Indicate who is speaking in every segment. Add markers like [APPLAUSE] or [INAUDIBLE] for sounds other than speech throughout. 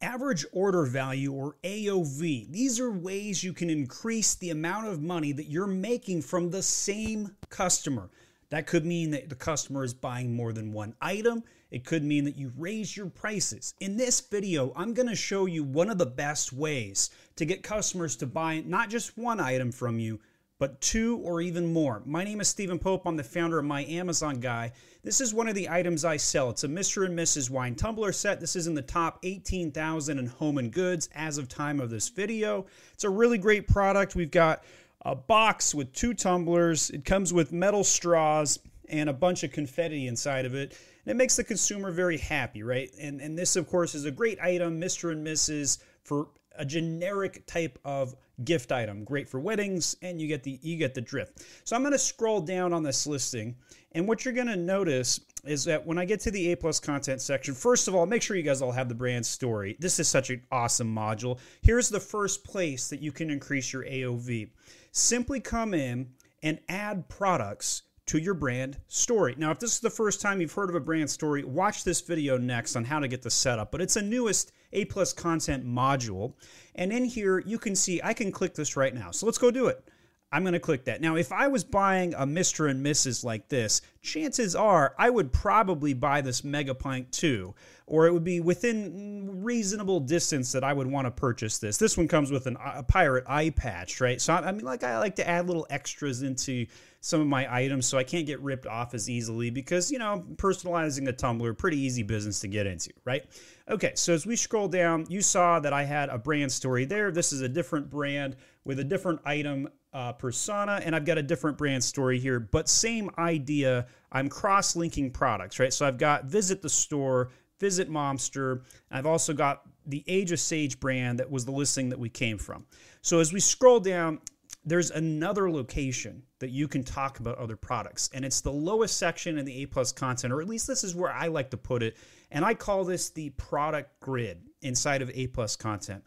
Speaker 1: Average order value or AOV. These are ways you can increase the amount of money that you're making from the same customer. That could mean that the customer is buying more than one item. It could mean that you raise your prices. In this video, I'm going to show you one of the best ways to get customers to buy not just one item from you, but two or even more. My name is Stephen Pope. I'm the founder of My Amazon Guy. This is one of the items I sell. It's a Mr. and Mrs. Wine tumbler set. This is in the top 18,000 in home and goods as of time of this video. It's a really great product. We've got a box with two tumblers. It comes with metal straws and a bunch of confetti inside of it. And it makes the consumer very happy, right? And, and this, of course, is a great item, Mr. and Mrs. for a generic type of gift item great for weddings and you get the you get the drift so i'm going to scroll down on this listing and what you're going to notice is that when i get to the a plus content section first of all make sure you guys all have the brand story this is such an awesome module here's the first place that you can increase your aov simply come in and add products to your brand story. Now, if this is the first time you've heard of a brand story, watch this video next on how to get the setup. But it's a newest A plus content module. And in here, you can see I can click this right now. So let's go do it. I'm going to click that. Now, if I was buying a Mr. and Mrs. like this, chances are I would probably buy this Mega Pint too, or it would be within reasonable distance that I would want to purchase this. This one comes with an, uh, a pirate eye patch, right? So, I mean, like, I like to add little extras into some of my items so I can't get ripped off as easily because, you know, personalizing a tumbler, pretty easy business to get into, right? Okay, so as we scroll down, you saw that I had a brand story there. This is a different brand with a different item uh, persona, and I've got a different brand story here, but same idea. I'm cross linking products, right? So I've got Visit the Store, Visit Momster. I've also got the Age of Sage brand that was the listing that we came from. So as we scroll down, there's another location that you can talk about other products and it's the lowest section in the a plus content or at least this is where i like to put it and i call this the product grid inside of a plus content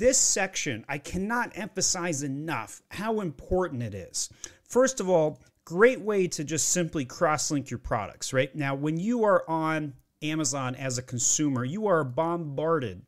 Speaker 1: this section i cannot emphasize enough how important it is first of all great way to just simply cross link your products right now when you are on amazon as a consumer you are bombarded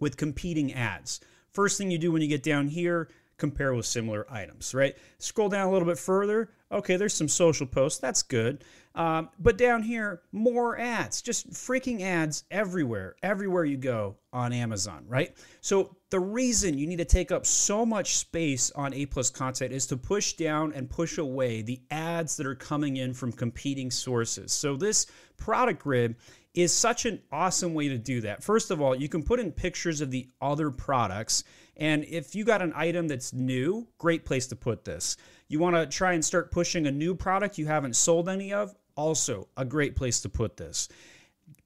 Speaker 1: with competing ads first thing you do when you get down here compare with similar items, right? Scroll down a little bit further. Okay, there's some social posts. That's good. Um, but down here, more ads, just freaking ads everywhere, everywhere you go on Amazon, right? So the reason you need to take up so much space on A plus content is to push down and push away the ads that are coming in from competing sources. So this product grid is such an awesome way to do that. First of all, you can put in pictures of the other products and if you got an item that's new, great place to put this. You want to try and start pushing a new product you haven't sold any of, also a great place to put this.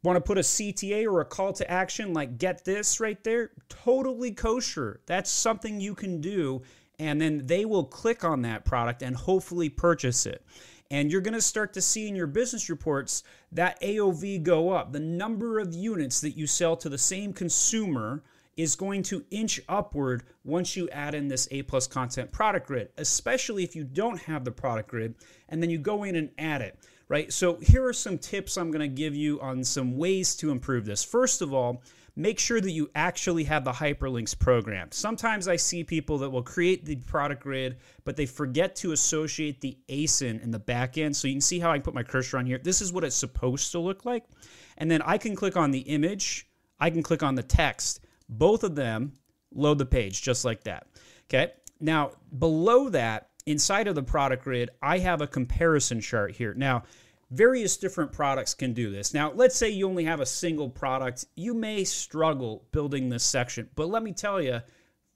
Speaker 1: Want to put a CTA or a call to action like get this right there? Totally kosher. That's something you can do. And then they will click on that product and hopefully purchase it. And you're going to start to see in your business reports that AOV go up. The number of units that you sell to the same consumer is going to inch upward once you add in this A plus content product grid, especially if you don't have the product grid and then you go in and add it, right? So here are some tips I'm going to give you on some ways to improve this. First of all, make sure that you actually have the hyperlinks program. Sometimes I see people that will create the product grid, but they forget to associate the ASIN in the back end. So you can see how I can put my cursor on here. This is what it's supposed to look like. And then I can click on the image, I can click on the text, both of them load the page just like that. Okay. Now, below that, inside of the product grid, I have a comparison chart here. Now, various different products can do this. Now, let's say you only have a single product. You may struggle building this section, but let me tell you,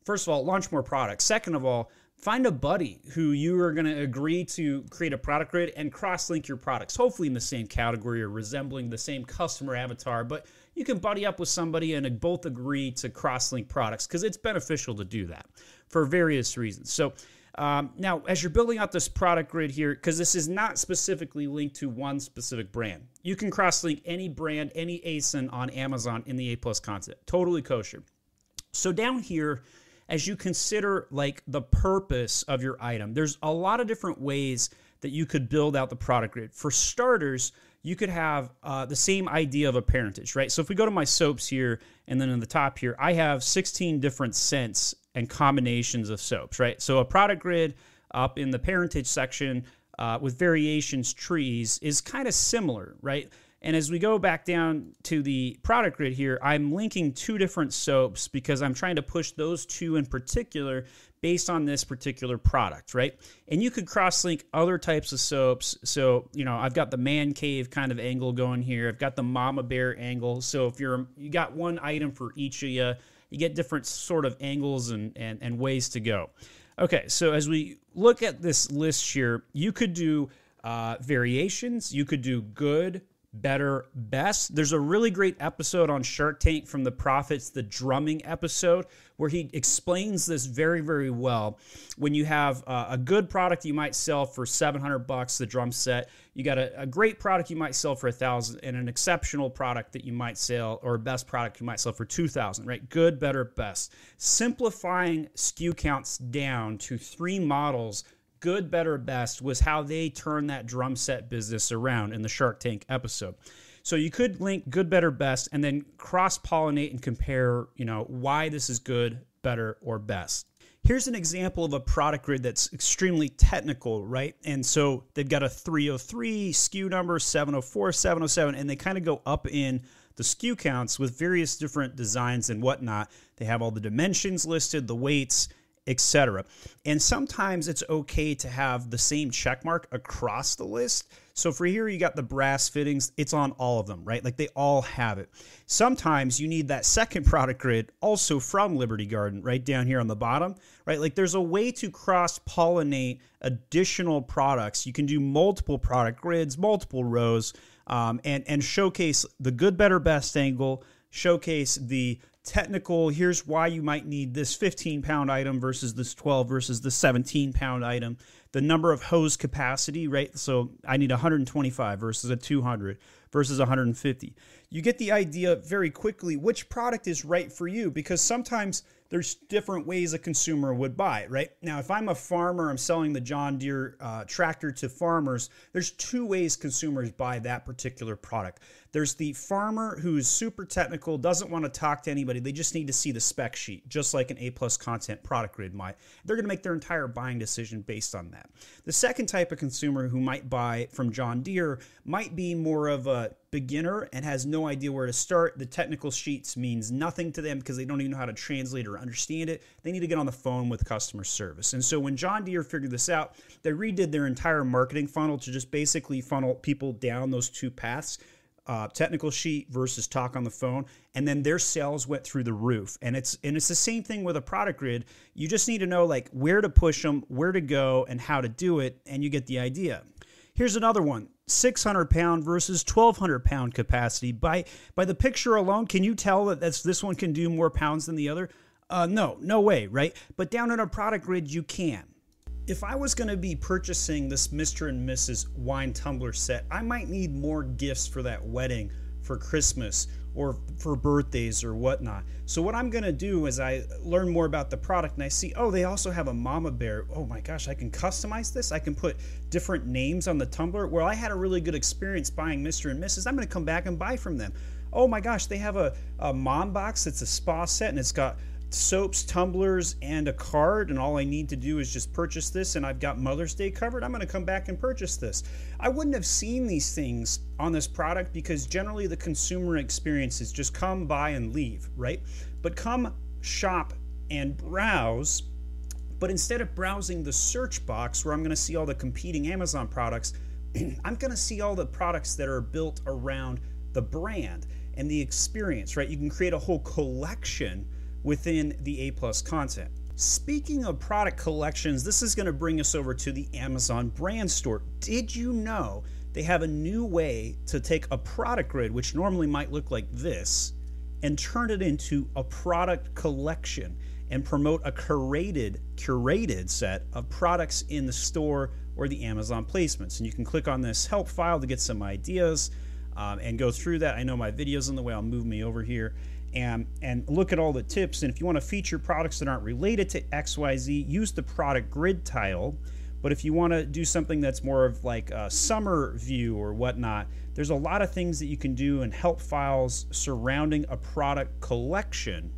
Speaker 1: first of all, launch more products. Second of all, find a buddy who you are going to agree to create a product grid and cross link your products, hopefully in the same category or resembling the same customer avatar. But you can buddy up with somebody and both agree to cross link products because it's beneficial to do that for various reasons. So, um, now, as you're building out this product grid here, because this is not specifically linked to one specific brand, you can cross link any brand, any ASIN on Amazon in the A plus content. Totally kosher. So, down here, as you consider like the purpose of your item, there's a lot of different ways that you could build out the product grid. For starters, you could have uh, the same idea of a parentage, right? So if we go to my soaps here, and then in the top here, I have 16 different scents and combinations of soaps, right? So a product grid up in the parentage section uh, with variations trees is kind of similar, right? And as we go back down to the product grid here, I'm linking two different soaps because I'm trying to push those two in particular based on this particular product, right? And you could cross link other types of soaps. So, you know, I've got the man cave kind of angle going here. I've got the mama bear angle. So if you're you got one item for each of you, you get different sort of angles and and, and ways to go. Okay, so as we look at this list here, you could do uh, variations. You could do good, better, best. There's a really great episode on Shark Tank from the Profits, the drumming episode, where he explains this very, very well. When you have uh, a good product you might sell for 700 bucks, the drum set, you got a, a great product you might sell for a thousand, and an exceptional product that you might sell, or best product you might sell for 2,000, right? Good, better, best. Simplifying SKU counts down to three models good, better, best was how they turned that drum set business around in the Shark Tank episode. So you could link good, better, best, and then cross pollinate and compare, you know, why this is good, better, or best. Here's an example of a product grid that's extremely technical, right? And so they've got a 303 SKU number, 704, 707, and they kind of go up in the SKU counts with various different designs and whatnot. They have all the dimensions listed, the weights, etc. And sometimes it's okay to have the same check mark across the list. So for here, you got the brass fittings, it's on all of them, right? Like they all have it. Sometimes you need that second [LAUGHS] product grid also from Liberty Garden, right down here on the bottom, right? Like there's a way to cross pollinate additional products. You can do multiple product grids, multiple rows, um, and, and showcase the good, better, best angle, showcase the technical here's why you might need this 15 pound item versus this 12 versus the 17 pound item. The number of hose capacity right? So i need 125 versus a 200 versus 150 you get the idea very quickly which product is right for you because sometimes there's different ways a consumer would buy, right? Now, if I'm a farmer, I'm selling the John Deere uh, tractor to farmers, there's two ways consumers buy that particular product. There's the farmer who's super technical, doesn't want to talk to anybody, they just need to see the spec sheet, just like an A plus content product grid might. They're going to make their entire buying decision based on that. The second type of consumer who might buy from John Deere might be more of a beginner and has no idea where to start. The technical sheets means nothing to them because they don't even know how to translate or understand it. They need to get on the phone with customer service. And so when John Deere figured this out, they redid their entire marketing funnel to just basically funnel people down those two paths. Uh, technical sheet versus talk on the phone, and then their sales went through the roof. And it's and it's the same thing with a product grid. You just need to know like where to push them, where to go, and how to do it, and you get the idea. Here's another one 600 pound versus 1200 pound capacity. By, by the picture alone, can you tell that that's, this one can do more pounds than the other? Uh, no, no way, right? But down in a product grid, you can. If I was going to be purchasing this Mr. and Mrs. wine tumbler set, I might need more gifts for that wedding, for Christmas, or for birthdays or whatnot. So what I'm to do is I learn more about the product and I see, oh, they also have a mama bear. Oh my gosh, I can customize this. I can put different names on the tumbler. Well, I had a really good experience buying Mr. and Mrs. I'm to come back and buy from them. Oh my gosh, they have a, a mom box. It's a spa set and it's got soaps, tumblers, and a card, and all I need to do is just purchase this, and I've got Mother's Day covered. I'm going to come back and purchase this. I wouldn't have seen these things on this product because generally the consumer experience is just come, buy, and leave, right? But come shop and browse. But instead of browsing the search box where I'm going to see all the competing Amazon products, [CLEARS THROAT] I'm going to see all the products that are built around the brand and the experience, right? You can create a whole collection within the A plus content. Speaking of product collections, this is going to bring us over to the Amazon brand store. Did you know they have a new way to take a product grid, which normally might look like this, and turn it into a product collection and promote a curated curated set of products in the store or the Amazon placements. And you can click on this help file to get some ideas um, and go through that. I know my video's in the way. I'll move me over here and and look at all the tips. And if you want to feature products that aren't related to XYZ, use the product grid tile. But if you want to do something that's more of like a summer view or whatnot, there's a lot of things that you can do and help files surrounding a product collection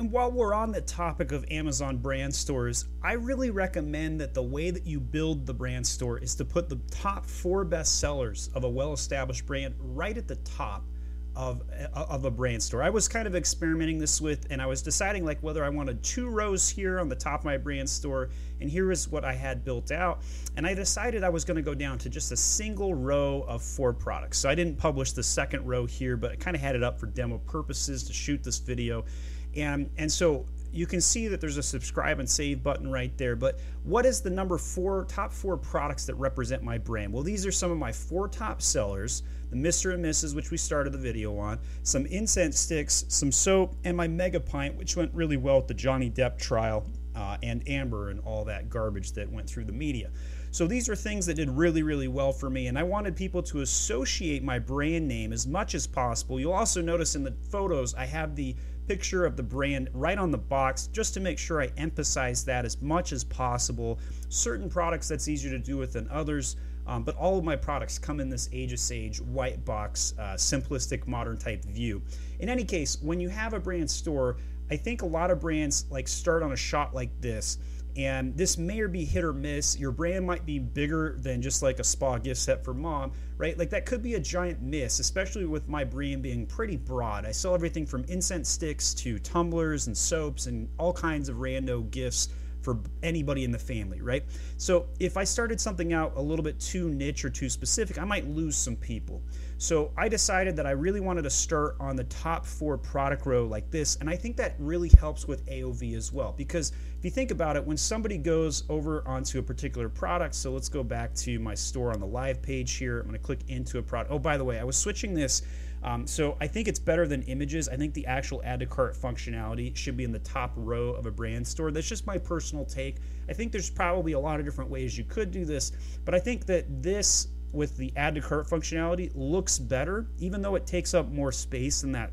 Speaker 1: and while we're on the topic of Amazon brand stores, I really recommend that the way that you build the brand store is to put the top four best sellers of a well established brand right at the top of, of a brand store. I was kind of experimenting this with, and I was deciding like whether I wanted two rows here on the top of my brand store, and here is what I had built out. And I decided I was going to go down to just a single row of four products. So I didn't publish the second row here, but I kind of had it up for demo purposes to shoot this video. And, and so you can see that there's a subscribe and save button right there. But what is the number four, top four products that represent my brand? Well, these are some of my four top sellers the Mr. and Mrs., which we started the video on, some incense sticks, some soap, and my Mega Pint, which went really well with the Johnny Depp trial uh, and Amber and all that garbage that went through the media. So these are things that did really, really well for me, and I wanted people to associate my brand name as much as possible. You'll also notice in the photos I have the picture of the brand right on the box just to make sure I emphasize that as much as possible. Certain products that's easier to do with than others. Um, but all of my products come in this Age of Sage white box, uh, simplistic modern type view. In any case, when you have a brand store, I think a lot of brands like start on a shot like this and this may or be hit or miss. Your brand might be bigger than just like a spa gift set for mom, right? Like that could be a giant miss, especially with my brand being pretty broad. I sell everything from incense sticks to tumblers and soaps and all kinds of rando gifts for anybody in the family, right? So if I started something out a little bit too niche or too specific, I might lose some people. So I decided that I really wanted to start on the top four product row like this, and I think that really helps with AOV as well. Because if you think about it, when somebody goes over onto a particular product, so let's go back to my store on the live page here. I'm going to click into a product. Oh, by the way, I was switching this um, so I think it's better than images. I think the actual add to cart functionality should be in the top row of a brand store. That's just my personal take. I think there's probably a lot of different ways you could do this, but I think that this with the add to cart functionality looks better, even though it takes up more space than that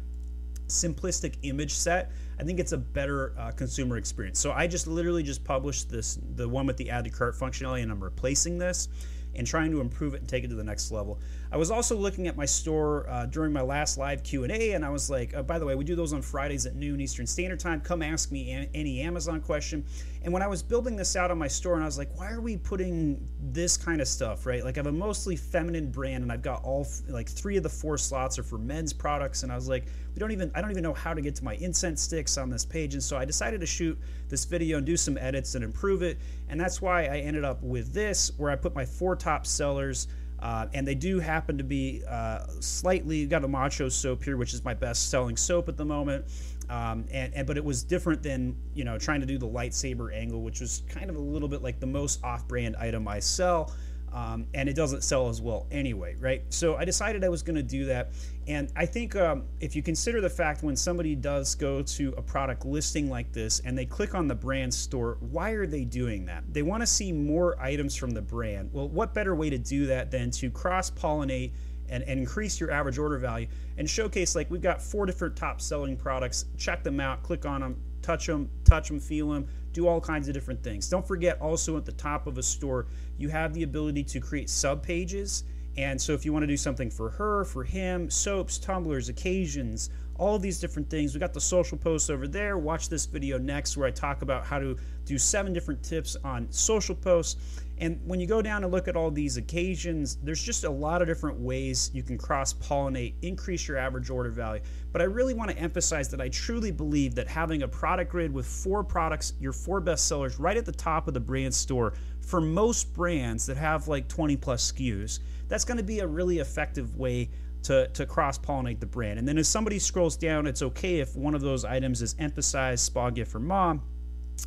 Speaker 1: simplistic image set. I think it's a better uh, consumer experience. So I just literally just published this, the one with the add to cart functionality, and I'm replacing this and trying to improve it and take it to the next level. I was also looking at my store uh, during my last live Q&A and I was like, uh, by the way, we do those on Fridays at noon Eastern Standard Time. Come ask me any Amazon question. And when I was building this out on my store and I was like, why are we putting this kind of stuff, right? Like I have a mostly feminine brand and I've got all like three of the four slots are for men's products and I was like, we don't even I don't even know how to get to my incense sticks on this page and so I decided to shoot this video and do some edits and improve it and that's why I ended up with this where I put my four top sellers uh, and they do happen to be uh, slightly got a macho soap here which is my best selling soap at the moment. Um, and, and but it was different than you know trying to do the lightsaber angle which was kind of a little bit like the most off-brand item I sell um, and it doesn't sell as well anyway, right? So I decided I was going to do that. And I think um, if you consider the fact when somebody does go to a product listing like this and they click on the brand store, why are they doing that? They want to see more items from the brand. Well, what better way to do that than to cross pollinate and, and, increase your average order value and showcase like we've got four different top selling products check them out click on them touch them touch them feel them do all kinds of different things. Don't forget also at the top of a store, you have the ability to create sub pages. And so if you want to do something for her, for him, soaps, tumblers, occasions, all these different things. We got the social posts over there. Watch this video next where I talk about how to do seven different tips on social posts. And when you go down and look at all these occasions, there's just a lot of different ways you can cross pollinate, increase your average order value. But I really want to emphasize that I truly believe that having a product grid with four products, your four best sellers, right at the top of the brand store for most brands that have like 20 plus SKUs, that's going to be a really effective way to, to cross pollinate the brand. And then as somebody scrolls down, it's okay if one of those items is emphasized spa gift for mom,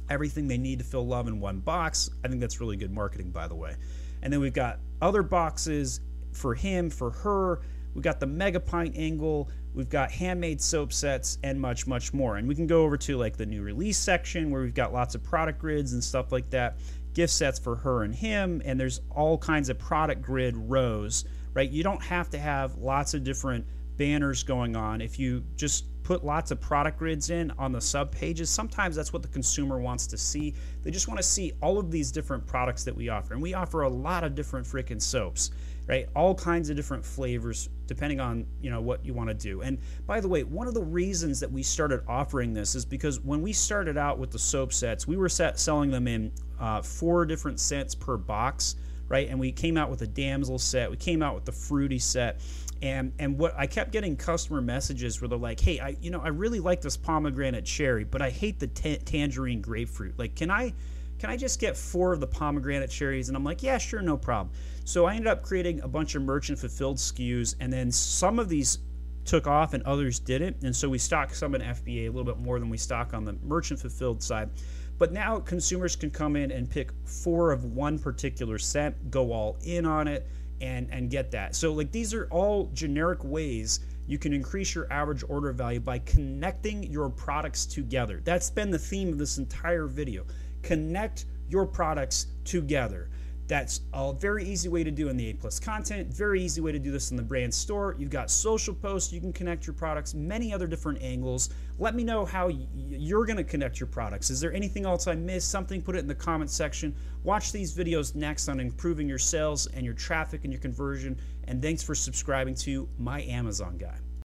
Speaker 1: everything they need to fill love in one box. I think that's really good marketing, by the way. And then we've got other boxes for him, for her. We've got the mega pint angle. We've got handmade soap sets and much, much more. And we can go over to like the new release section where we've got lots of product grids and stuff like that, gift sets for her and him. And there's all kinds of product grid rows right? You don't have to have lots of different banners going on. If you just put lots of product grids in on the sub pages. Sometimes that's what the consumer wants to see. They just want to see all of these different products that we offer. And we offer a lot of different freaking soaps, right? All kinds of different flavors depending on, you know, what you want to do. And by the way, one of the reasons that we started offering this is because when we started out with the soap sets, we were set selling them in uh, four different scents per box right? And we came out with a damsel set. We came out with the fruity set. And and what I kept getting customer messages where they're like, "Hey, I you know I really like this pomegranate cherry, but I hate the tangerine grapefruit. Like, can I can I just get four of the pomegranate cherries?" And I'm like, "Yeah, sure, no problem." So I ended up creating a bunch of merchant fulfilled SKUs, and then some of these took off and others didn't. And so we stock some in FBA a little bit more than we stock on the merchant fulfilled side. But now consumers can come in and pick four of one particular scent, go all in on it, and and get that. So like these are all generic ways you can increase your average order value by connecting your products together. That's been the theme of this entire video. Connect your products together. That's a very easy way to do in the A plus content. Very easy way to do this in the brand store. You've got social posts. You can connect your products, many other different angles. Let me know how you're going to connect your products. Is there anything else I missed? Something, put it in the comment section. Watch these videos next on improving your sales and your traffic and your conversion. And thanks for subscribing to My Amazon Guy.